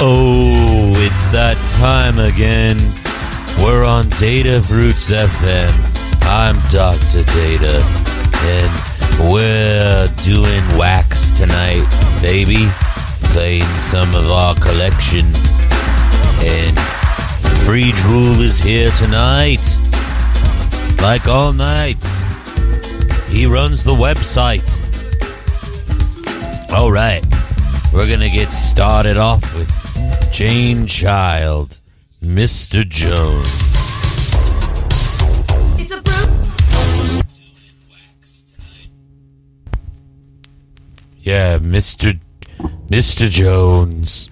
Oh, it's that time again. We're on Data Fruits FM. I'm Dr. Data, and we're doing wax tonight, baby. Playing some of our collection. And Firedrill is here tonight. Like all nights. He runs the website. All right. We're to get started off with Jane Child, Mr. Jones. It's a brute. Yeah, Mr. Mr. Jones.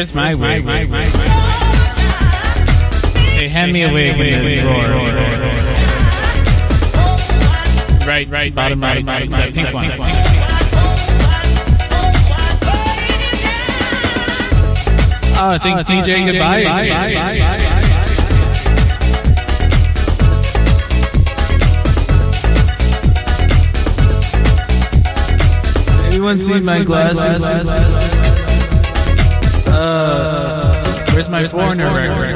Where's my wig? Hey, hand me a wig in the drawer. Right, right, bottom right, bottom, that pink one. Oh, I think ah, DJ Goodbye is. Anyone see my glasses? Where's my foreigner records?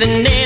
the name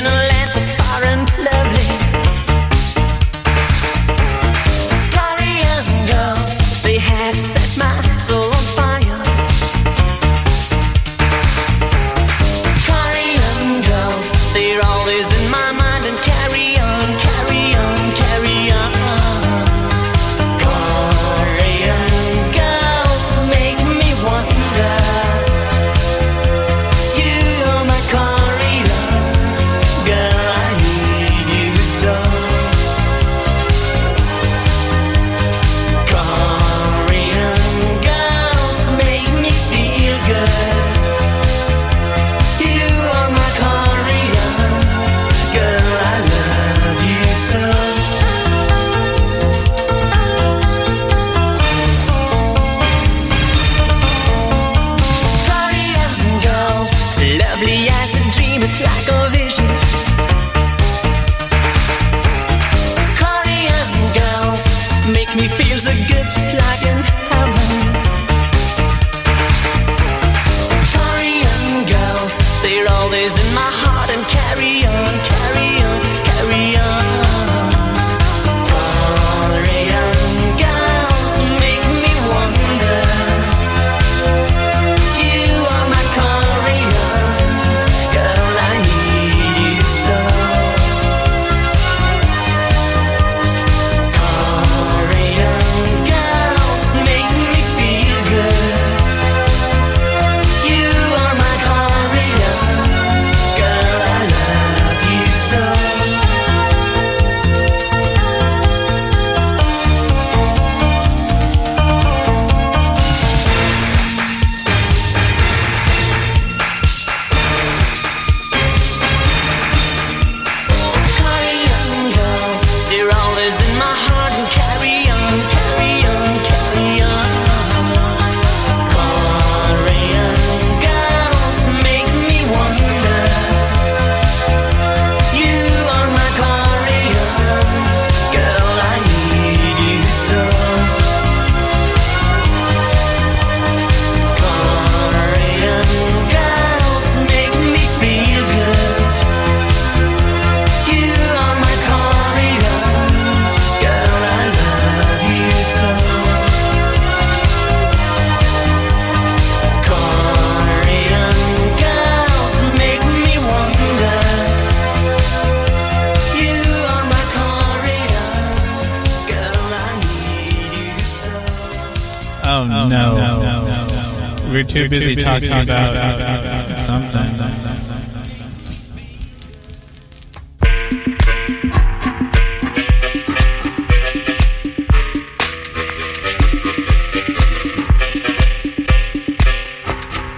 about something.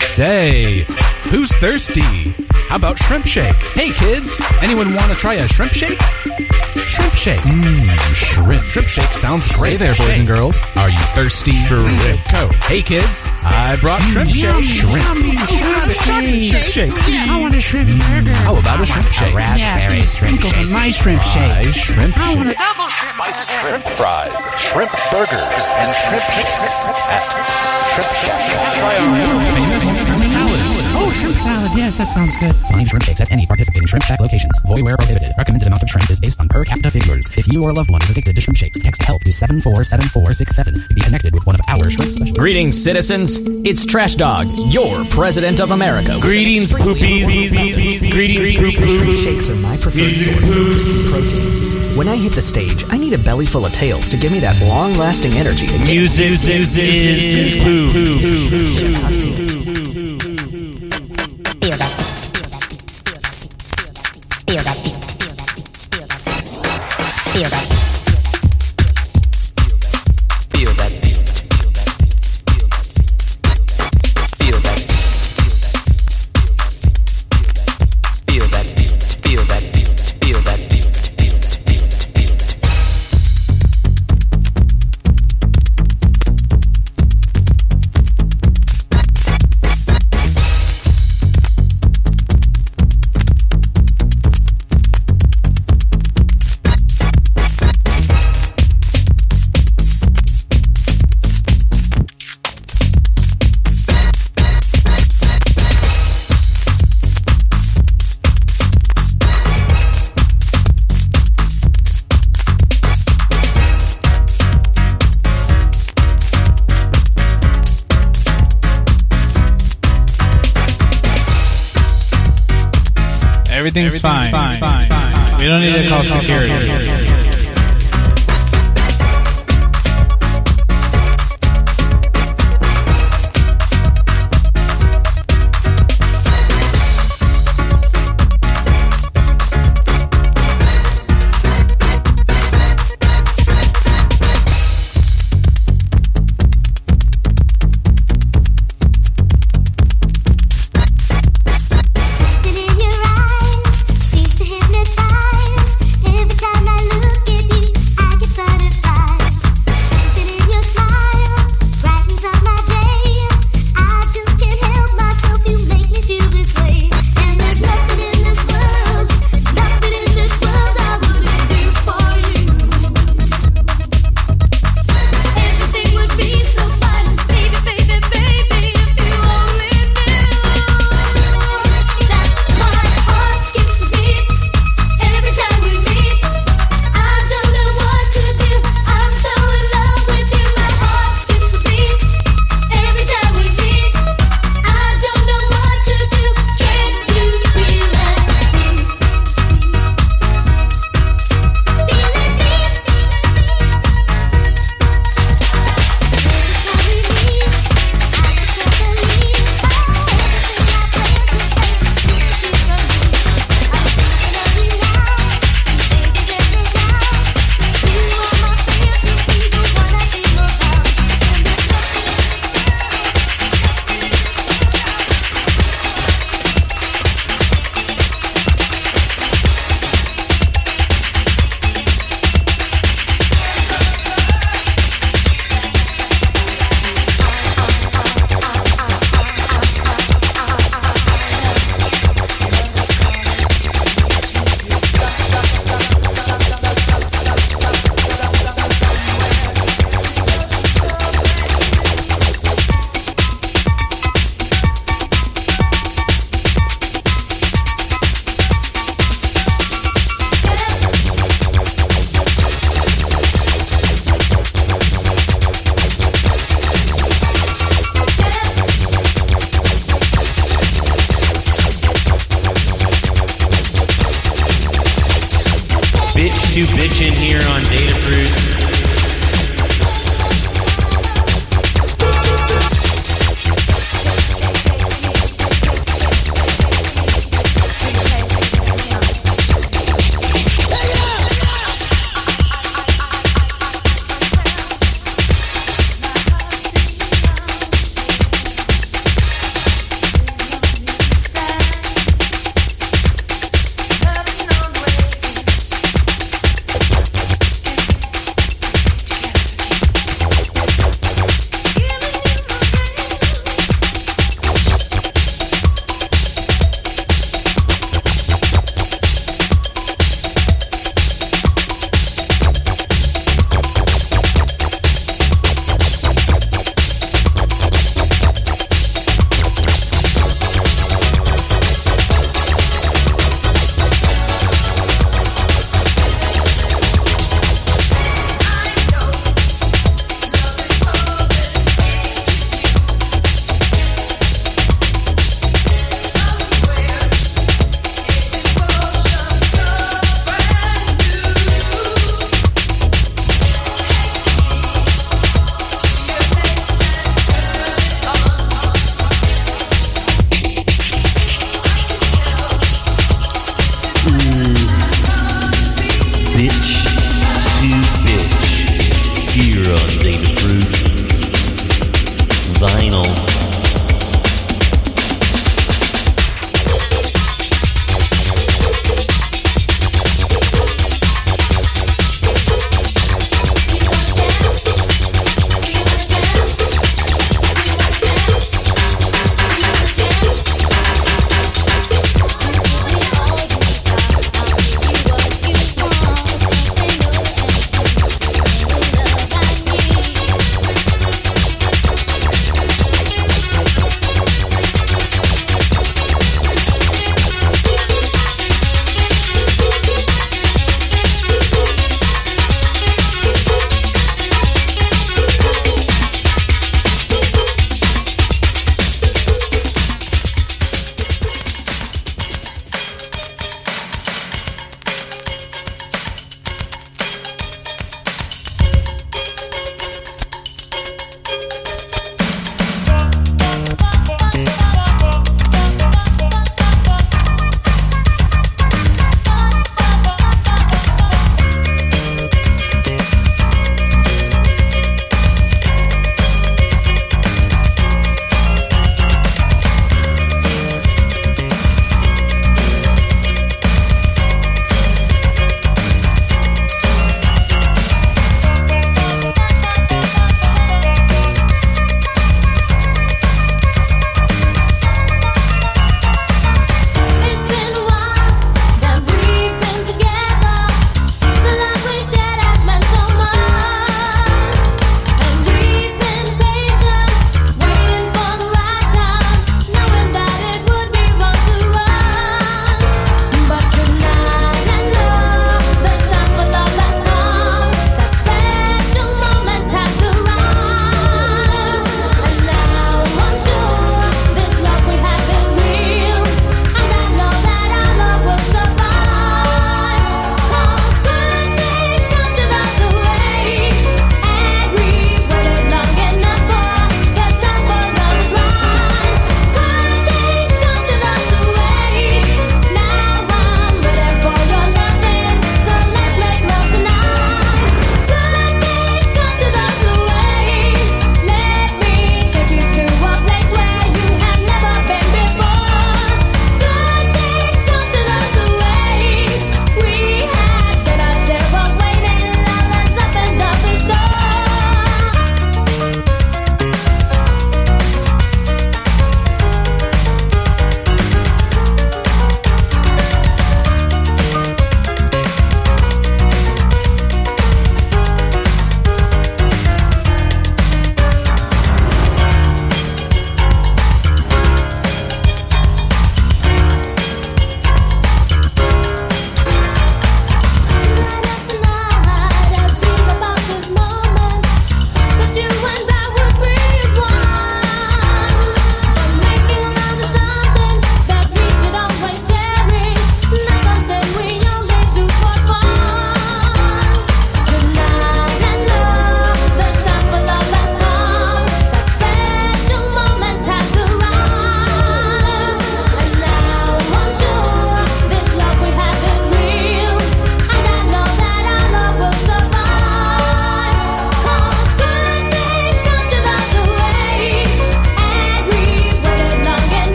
Say, who's thirsty? How about shrimp shake? Hey kids, anyone want to try a shrimp shake? Shrimp shake. Mmm, shrimp. Shrimp shake sounds great. Hey there, boys and girls. Are you thirsty? Shrimp shake. Go. Hey kids, I brought shrimp shake. Shrimp. Oh, shrimp shake. Yeah, I want a shrimp mm. burger. How about a shrimp shake? Raspberry shrimp shake. on my shrimp Try shake. shrimp I want a shake. double Spiced shrimp fries, shrimp burgers, and shrimp shakes at Shrimp Shack. Try our Famous shrimp salad. Oh, shrimp salad. Yes, that sounds good. Find shrimp shakes at any participating shrimp shack locations. Void where prohibited. Recommended amount of shrimp is based on per capita figures. If you or a loved one is addicted to shrimp shakes, text help to 747467 to be connected with one of our shrimp specialists. Greetings, citizens. It's Trash Dog, your president of America. Greetings, poopies. Greetings, poopies. Shakes are my preferred source of protein. When I hit the stage, I need a belly full of tails to give me that long-lasting energy to get Music is poo. Feel y hogar. Everything's, fine. We don't need to call security.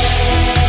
Bye.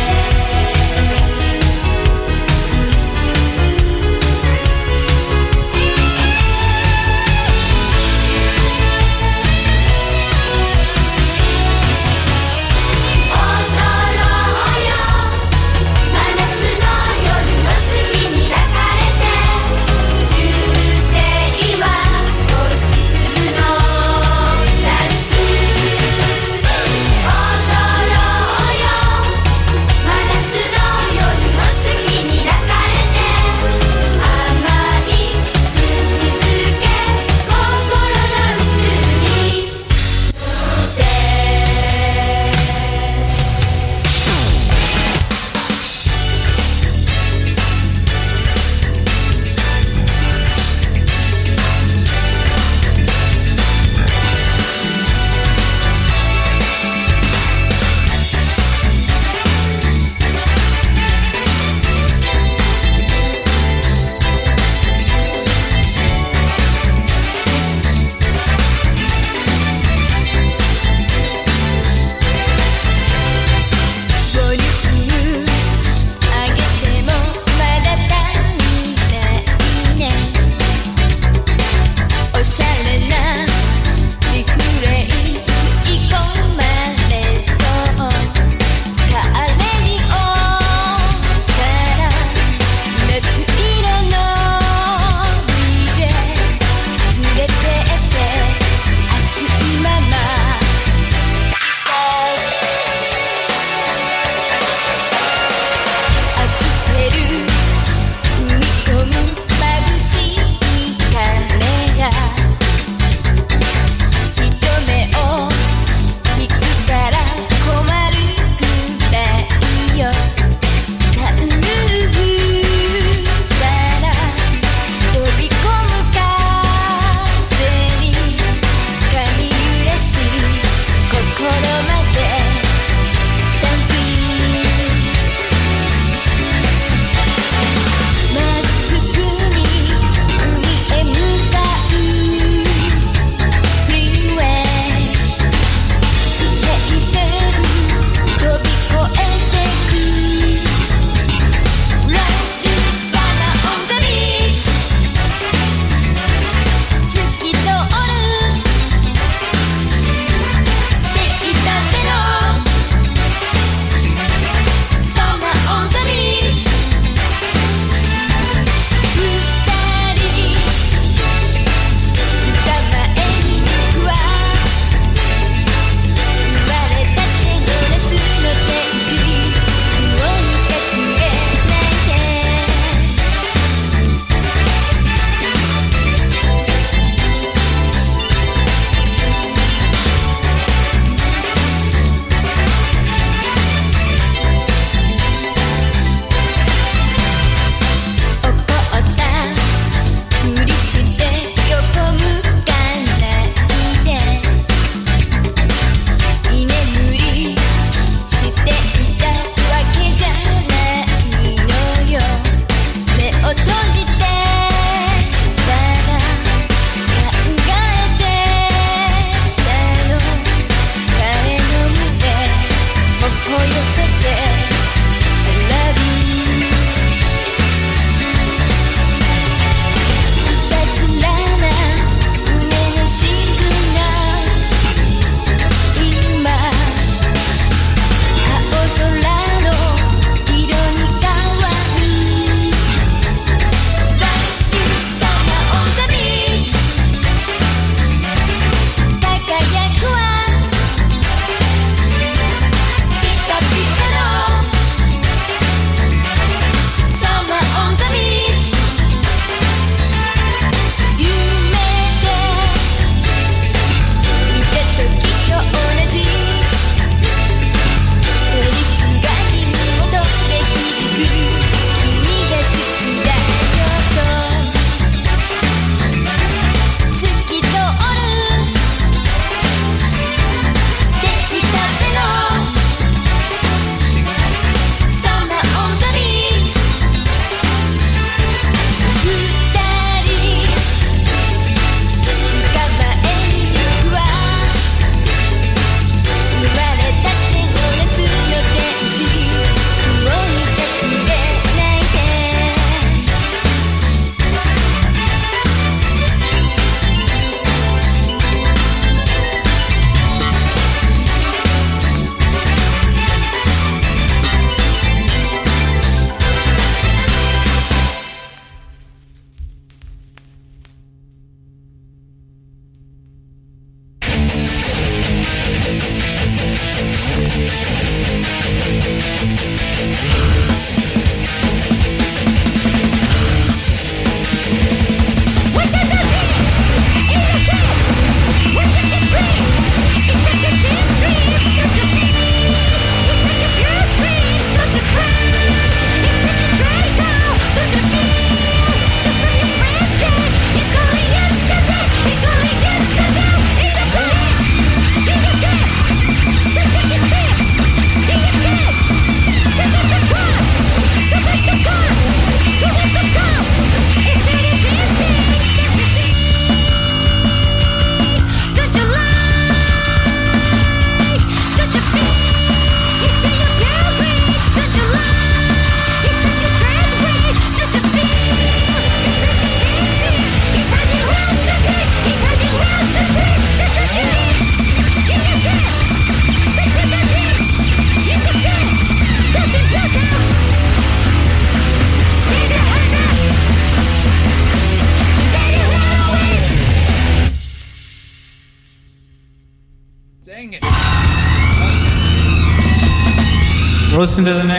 Listen to the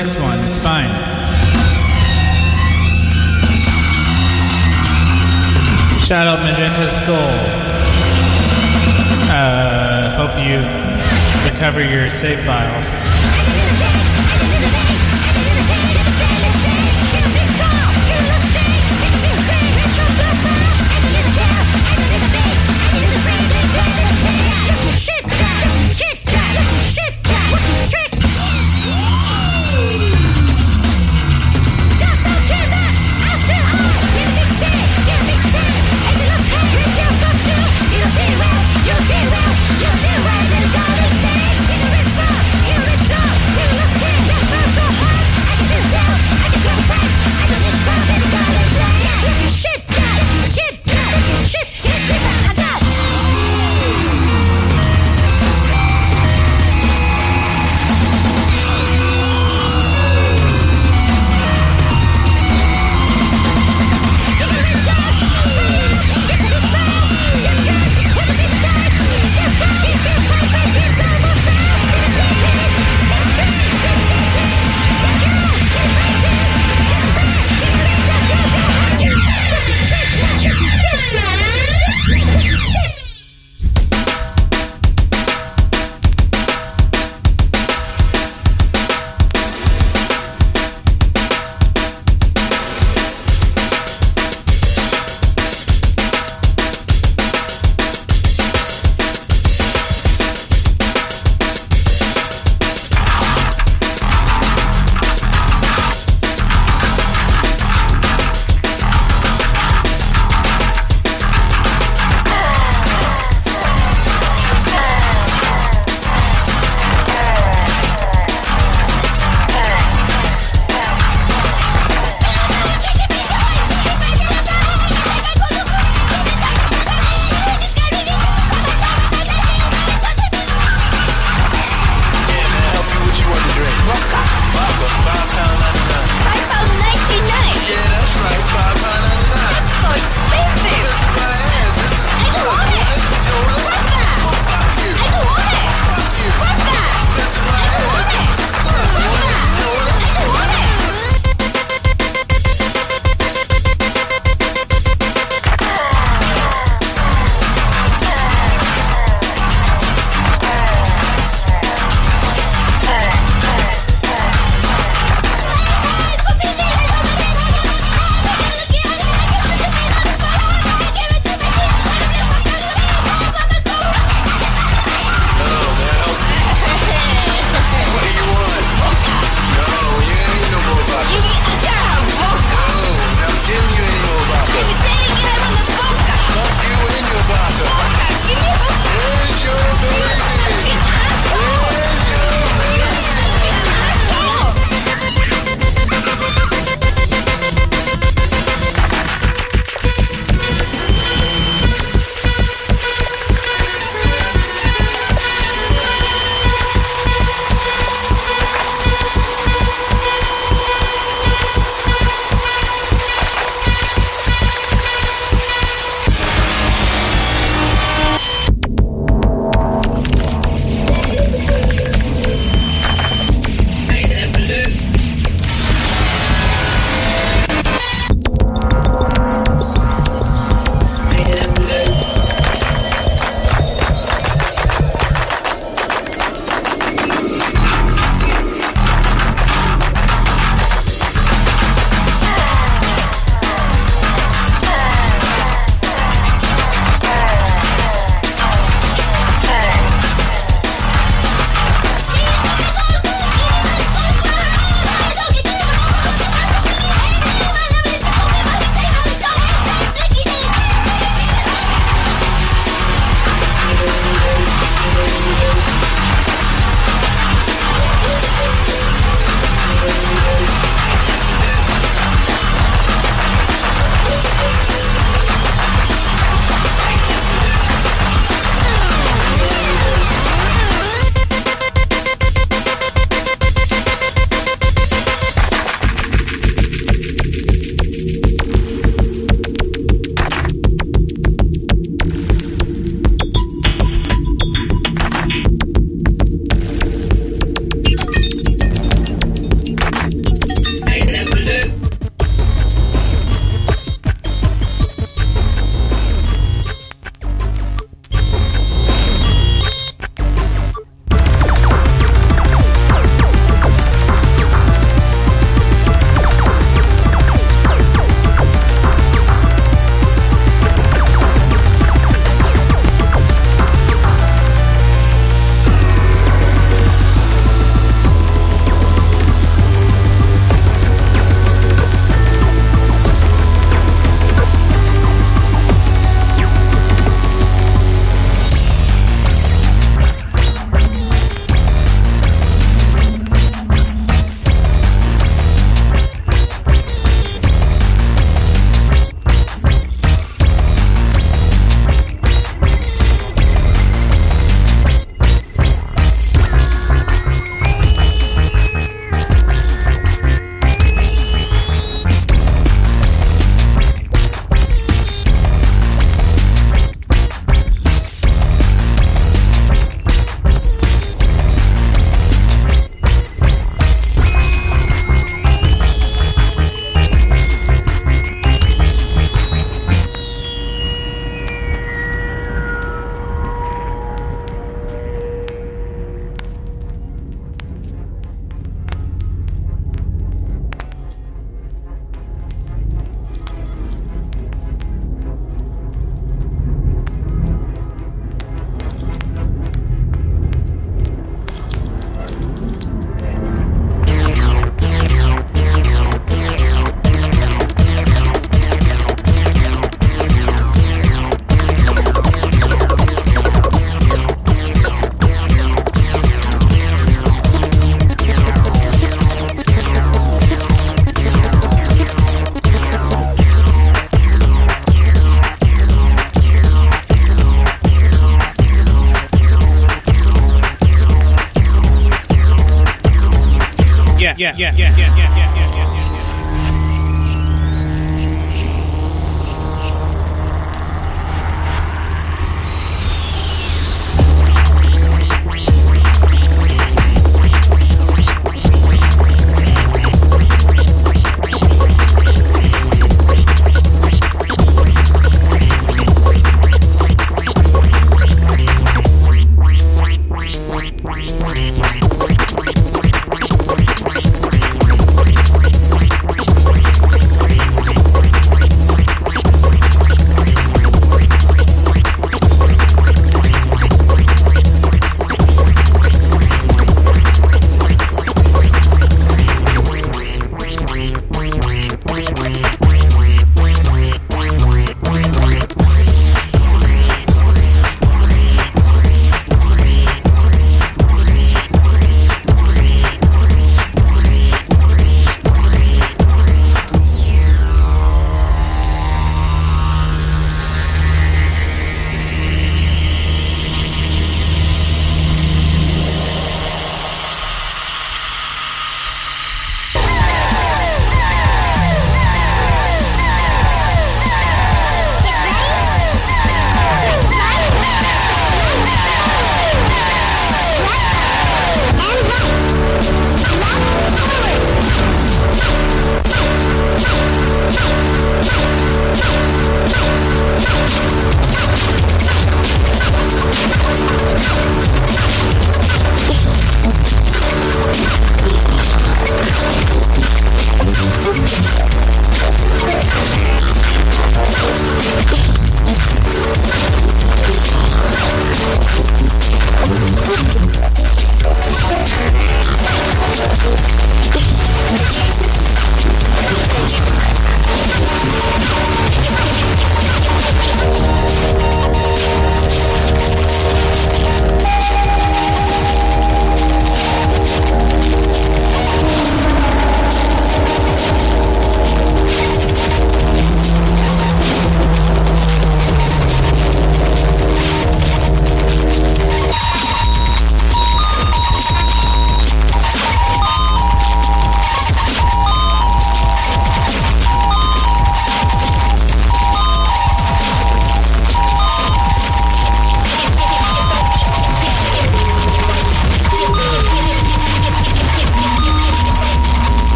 yeah, yeah, yeah,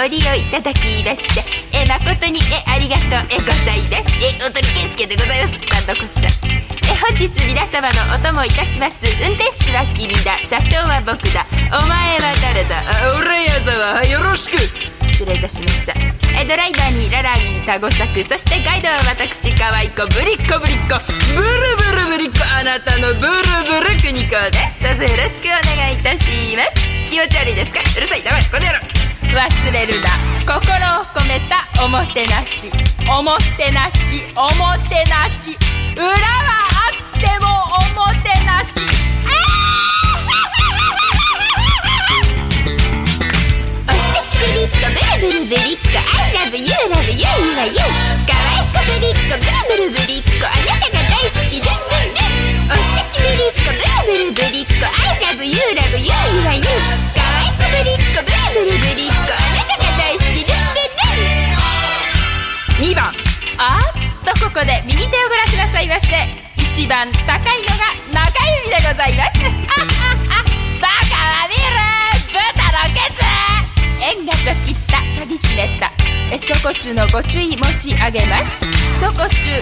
ご利用いただきましてえ誠にえありがとうえございます。えおとりけんすけでございます。なんだこっちゃ。え本日皆様のお供いたします。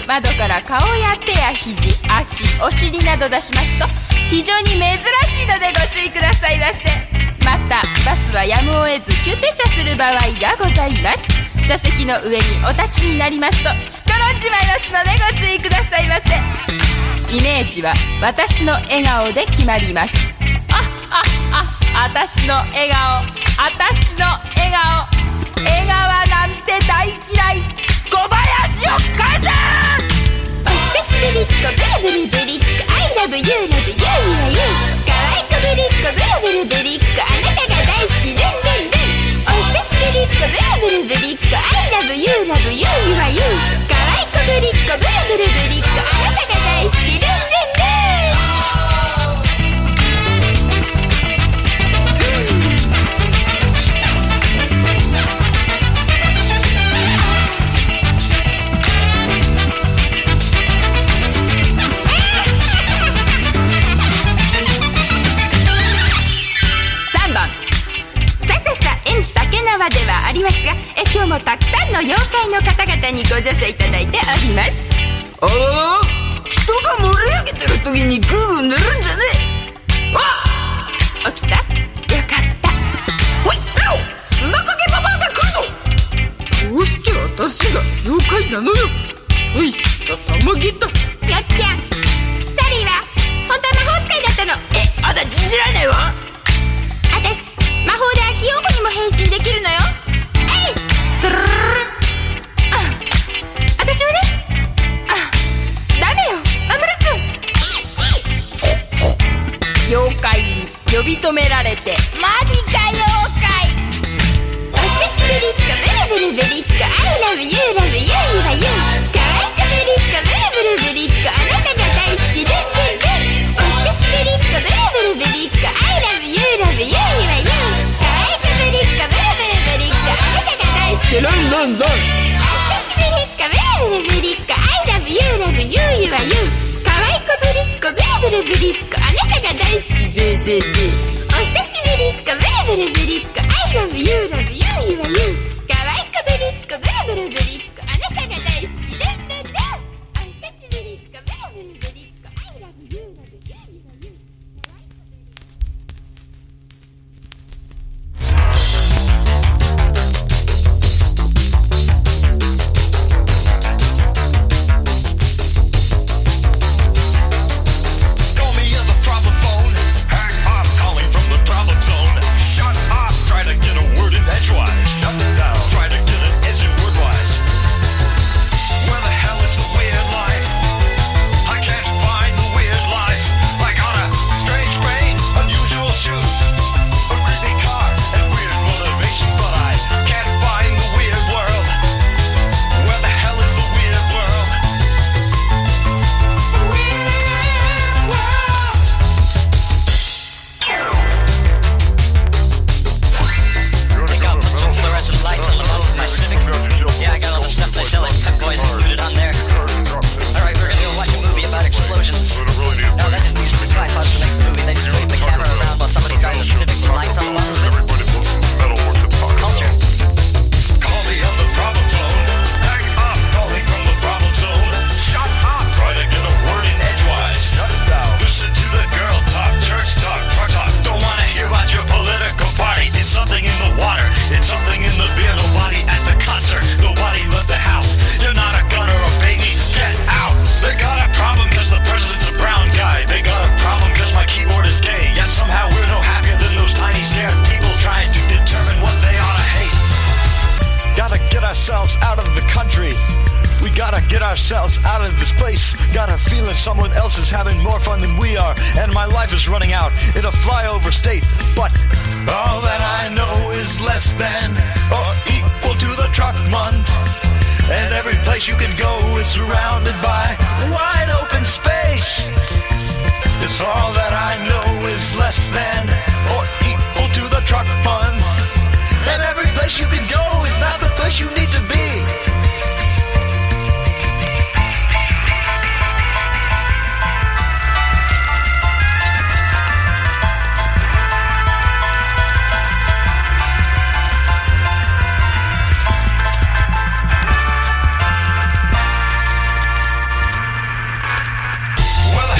窓から顔や手や肘足お尻など出しますと非常に珍しいのでご注意くださいませ。またバスはやむを得ず急停車する場合がございます。座席の上にお立ちになりますとすっ転んじまいますのでご注意くださいませ。イメージは私の笑顔で決まります。あああ私の笑顔。私の笑顔。笑顔なんて大嫌い。小林を返せブルブリック I love you love you you you かわいそぶりっ子ブルブルブリック。あなたが大好きルンルンルンお久しぶりっ子ブルブルブリック。I love you love you you are you かわいそぶりっ子ブルブルブリック。あなたが大好きルンではありますがえ今日もたくさんの妖怪の方々にご乗車いただいております。おお人が盛り上げてる時にグーグー寝るんじゃねえ。あ起きた？よかった。ほい砂かけババアが来るぞ。どうして私が妖怪なのよ。おいたまぎった。よっちゃんサリーは本当は魔法使いだったの。えあだ信じられないわ魔法で秋葉子にも変身できるのよ。えい！ドルルルあたしはねあダメよアムル君。妖怪に呼び止められてマジか妖怪。お久しぶりっ子ブルブルブリッ子 I love you love you you are you かわいそぶりっ子ブルブルブリッ子あなたが大好き。ルンルンルンお久しぶりっ子ブルブルブリッ子 I love you love you you are you ってロンロンロンブレブルブリッコアイラブユーラブユーユはユーかわいこぶりっコブレブルブリッコあなたが大好きズーズーズーお久しぶりっこブレブルブリッコアイラブユーラブユーユはユーかわいこぶりっコブレブルブリッコ ourselves out of this place. Got a feeling someone else is having more fun than we are, and my life is running out in a flyover state. But all that I know is less than or equal to the truck month. And every place you can go is surrounded by wide open space. It's all that I know is less than or equal to the truck month. And every place you can go is not the place you need to be.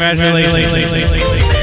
Congratulations. Congratulations.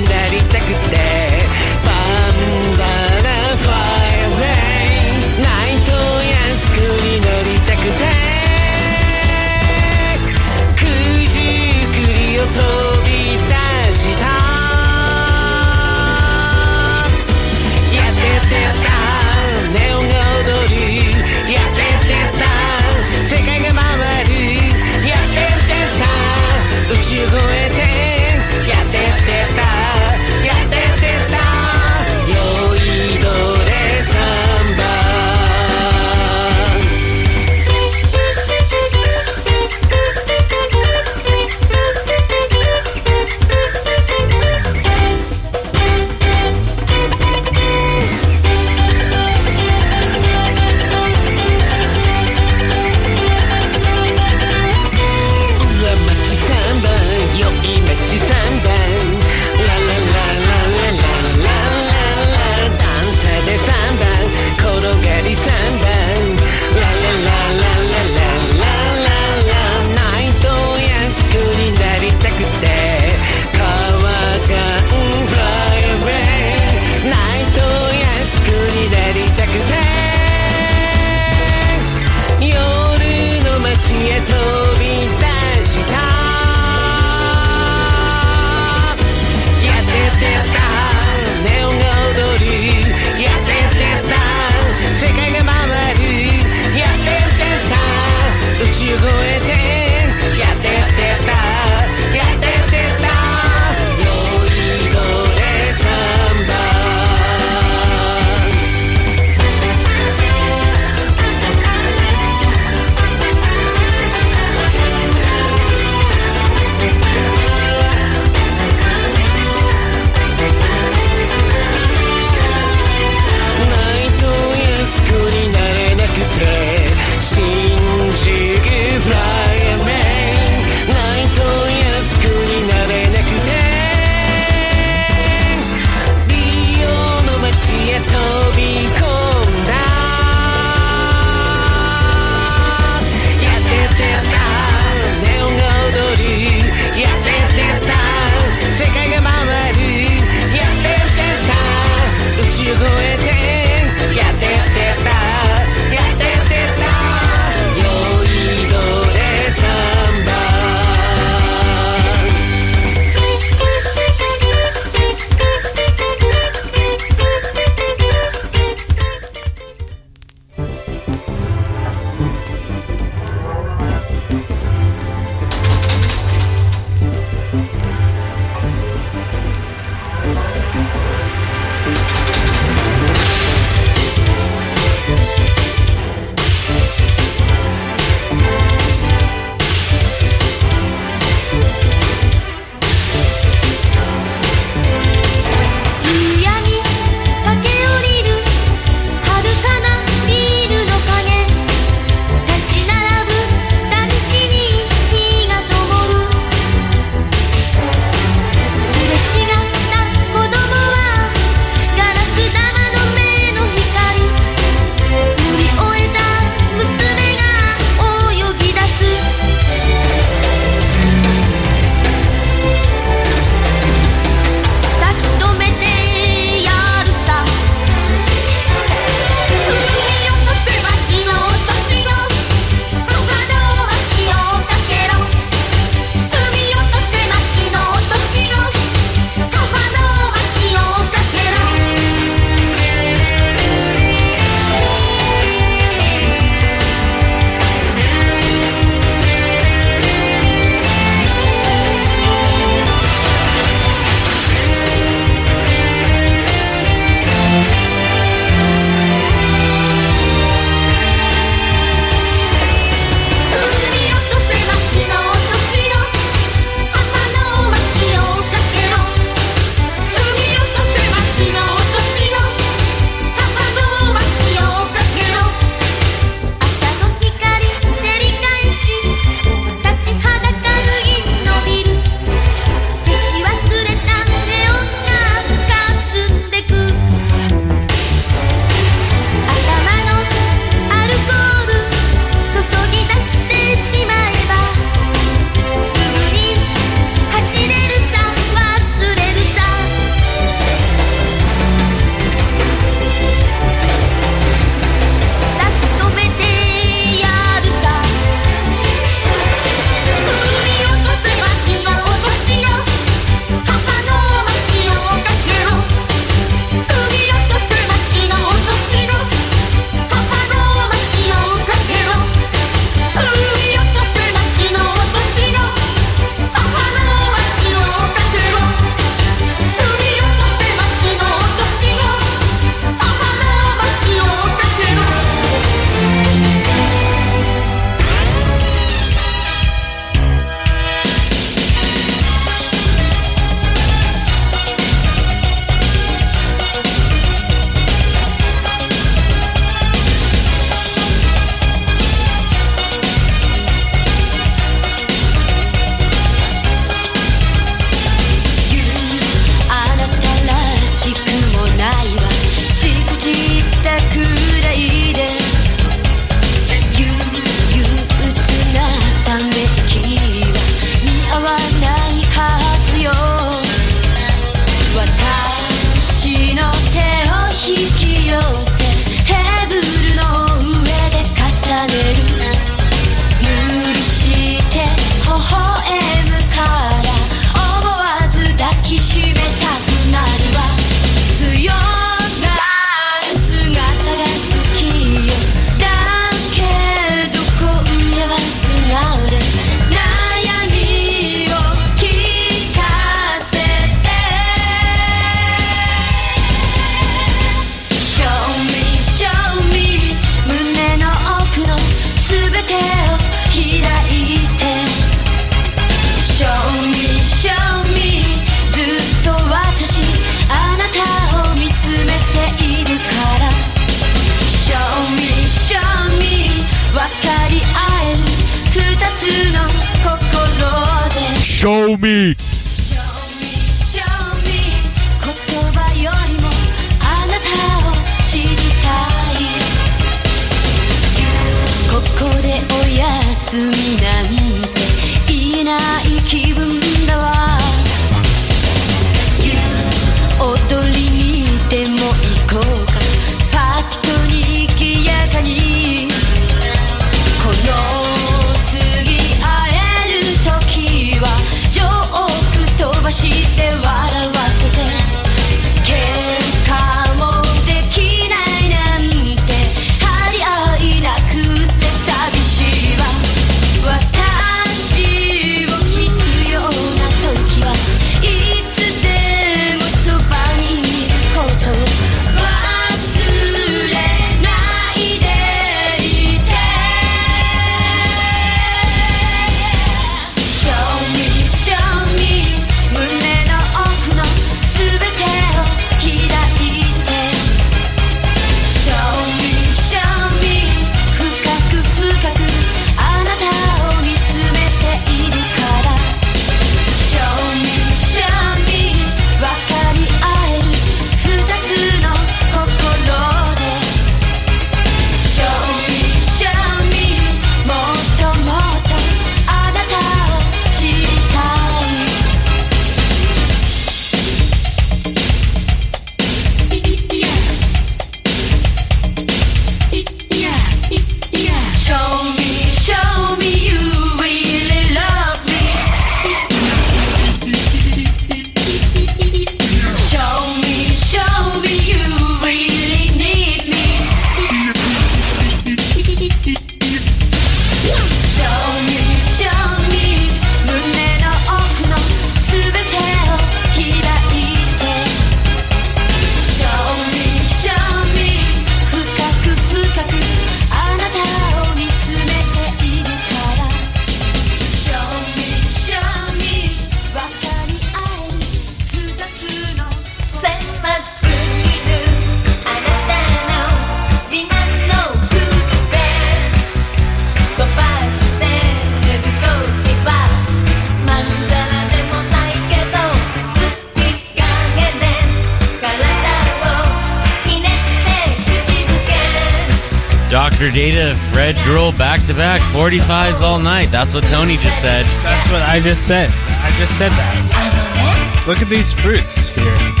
Roll back to back, 45s all night. That's what Tony just said. That's what I just said. I just said that. Uh-huh. Look at these fruits here.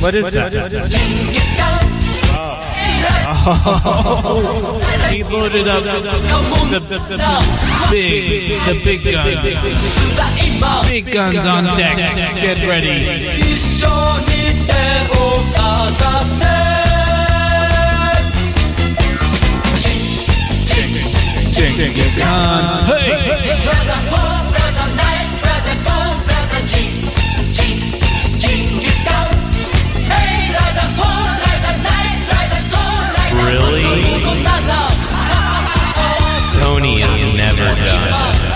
What is what that? Is, what is that? Oh. oh. he loaded up the, the, the, big, the big guns. Big guns on deck. Get ready. Genghis Hey! hey. hey. Tony is never done.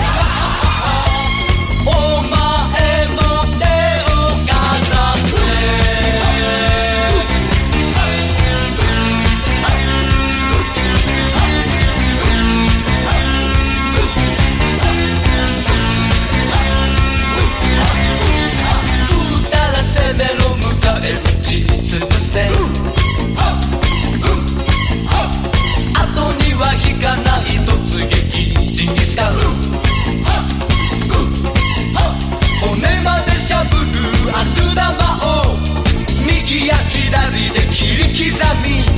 しゃ骨までしゃぶる悪玉を右や左で切り刻み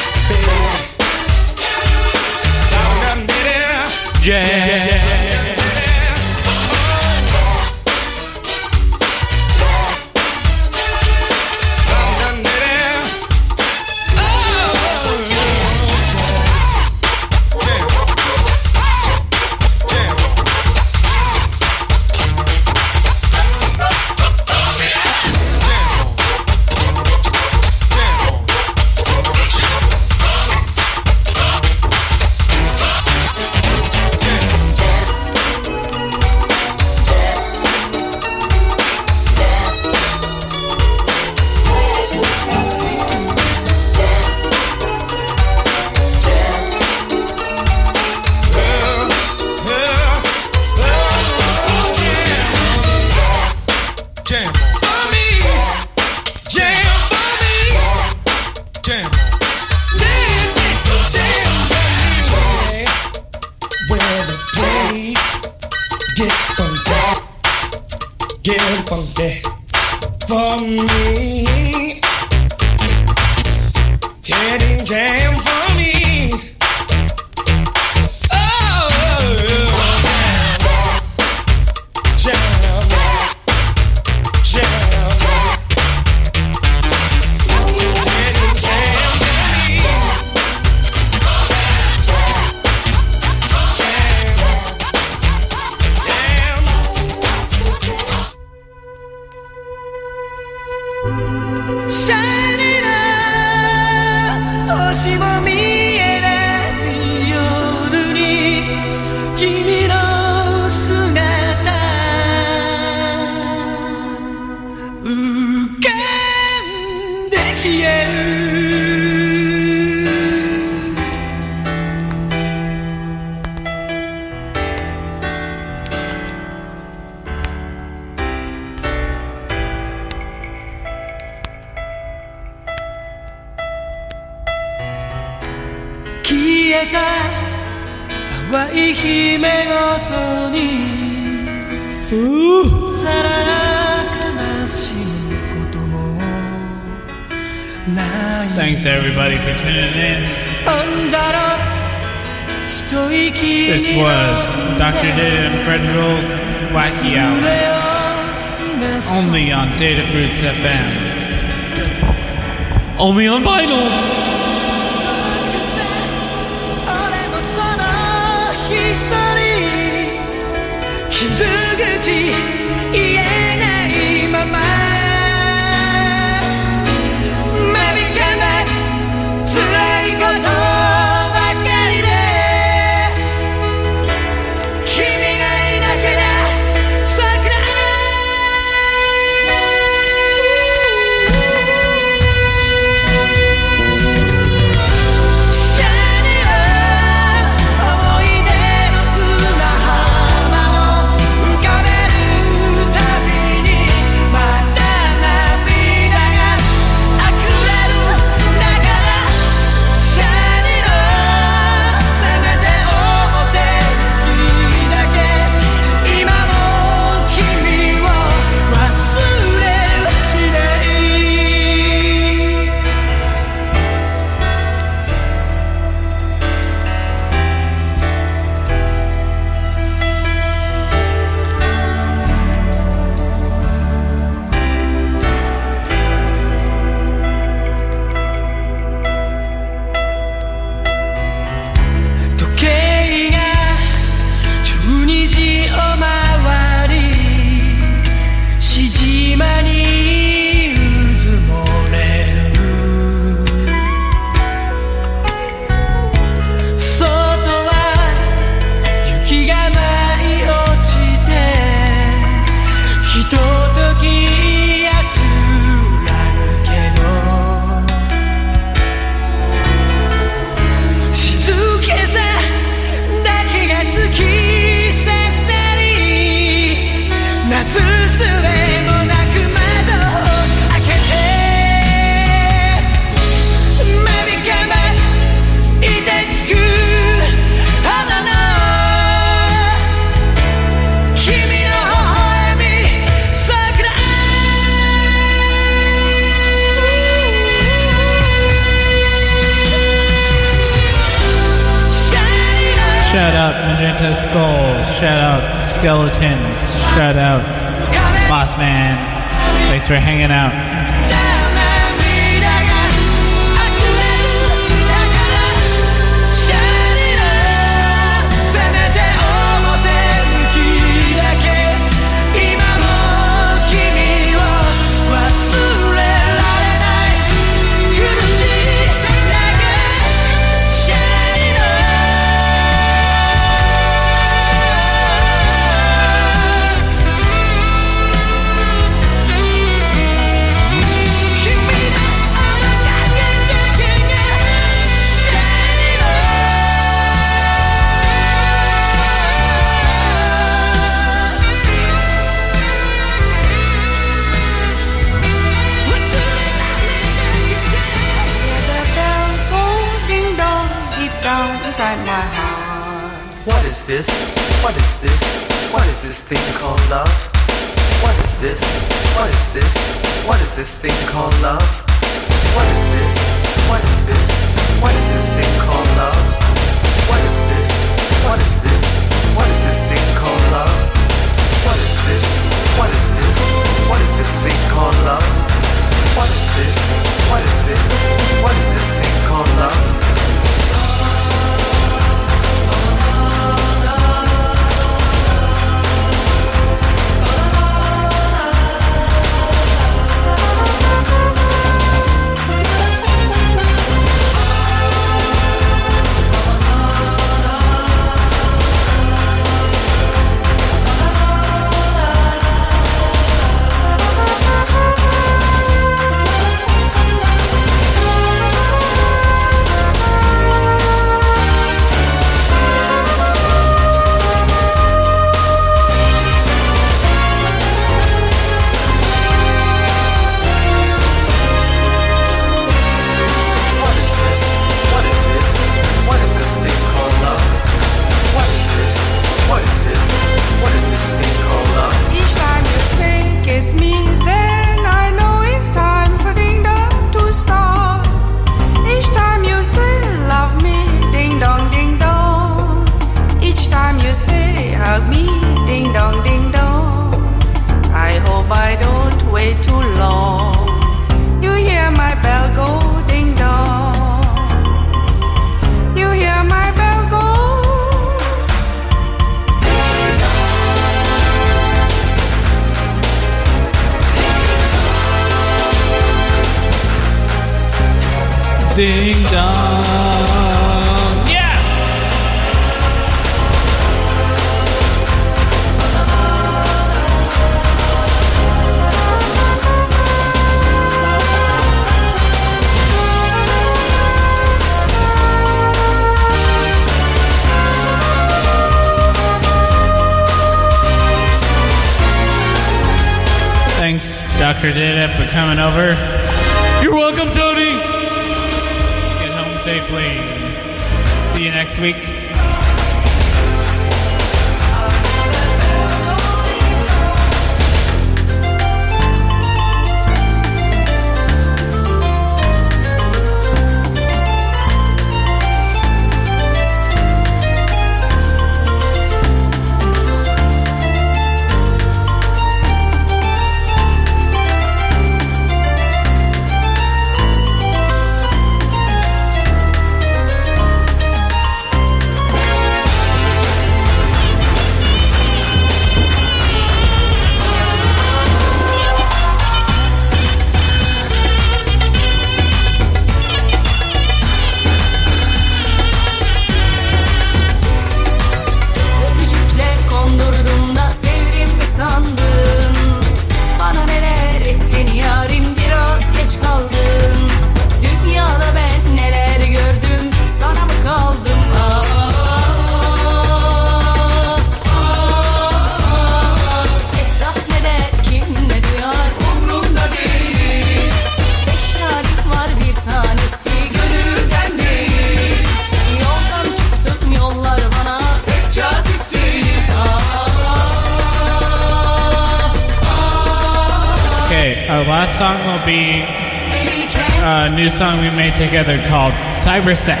together called Cyber Sex.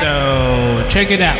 So check it out.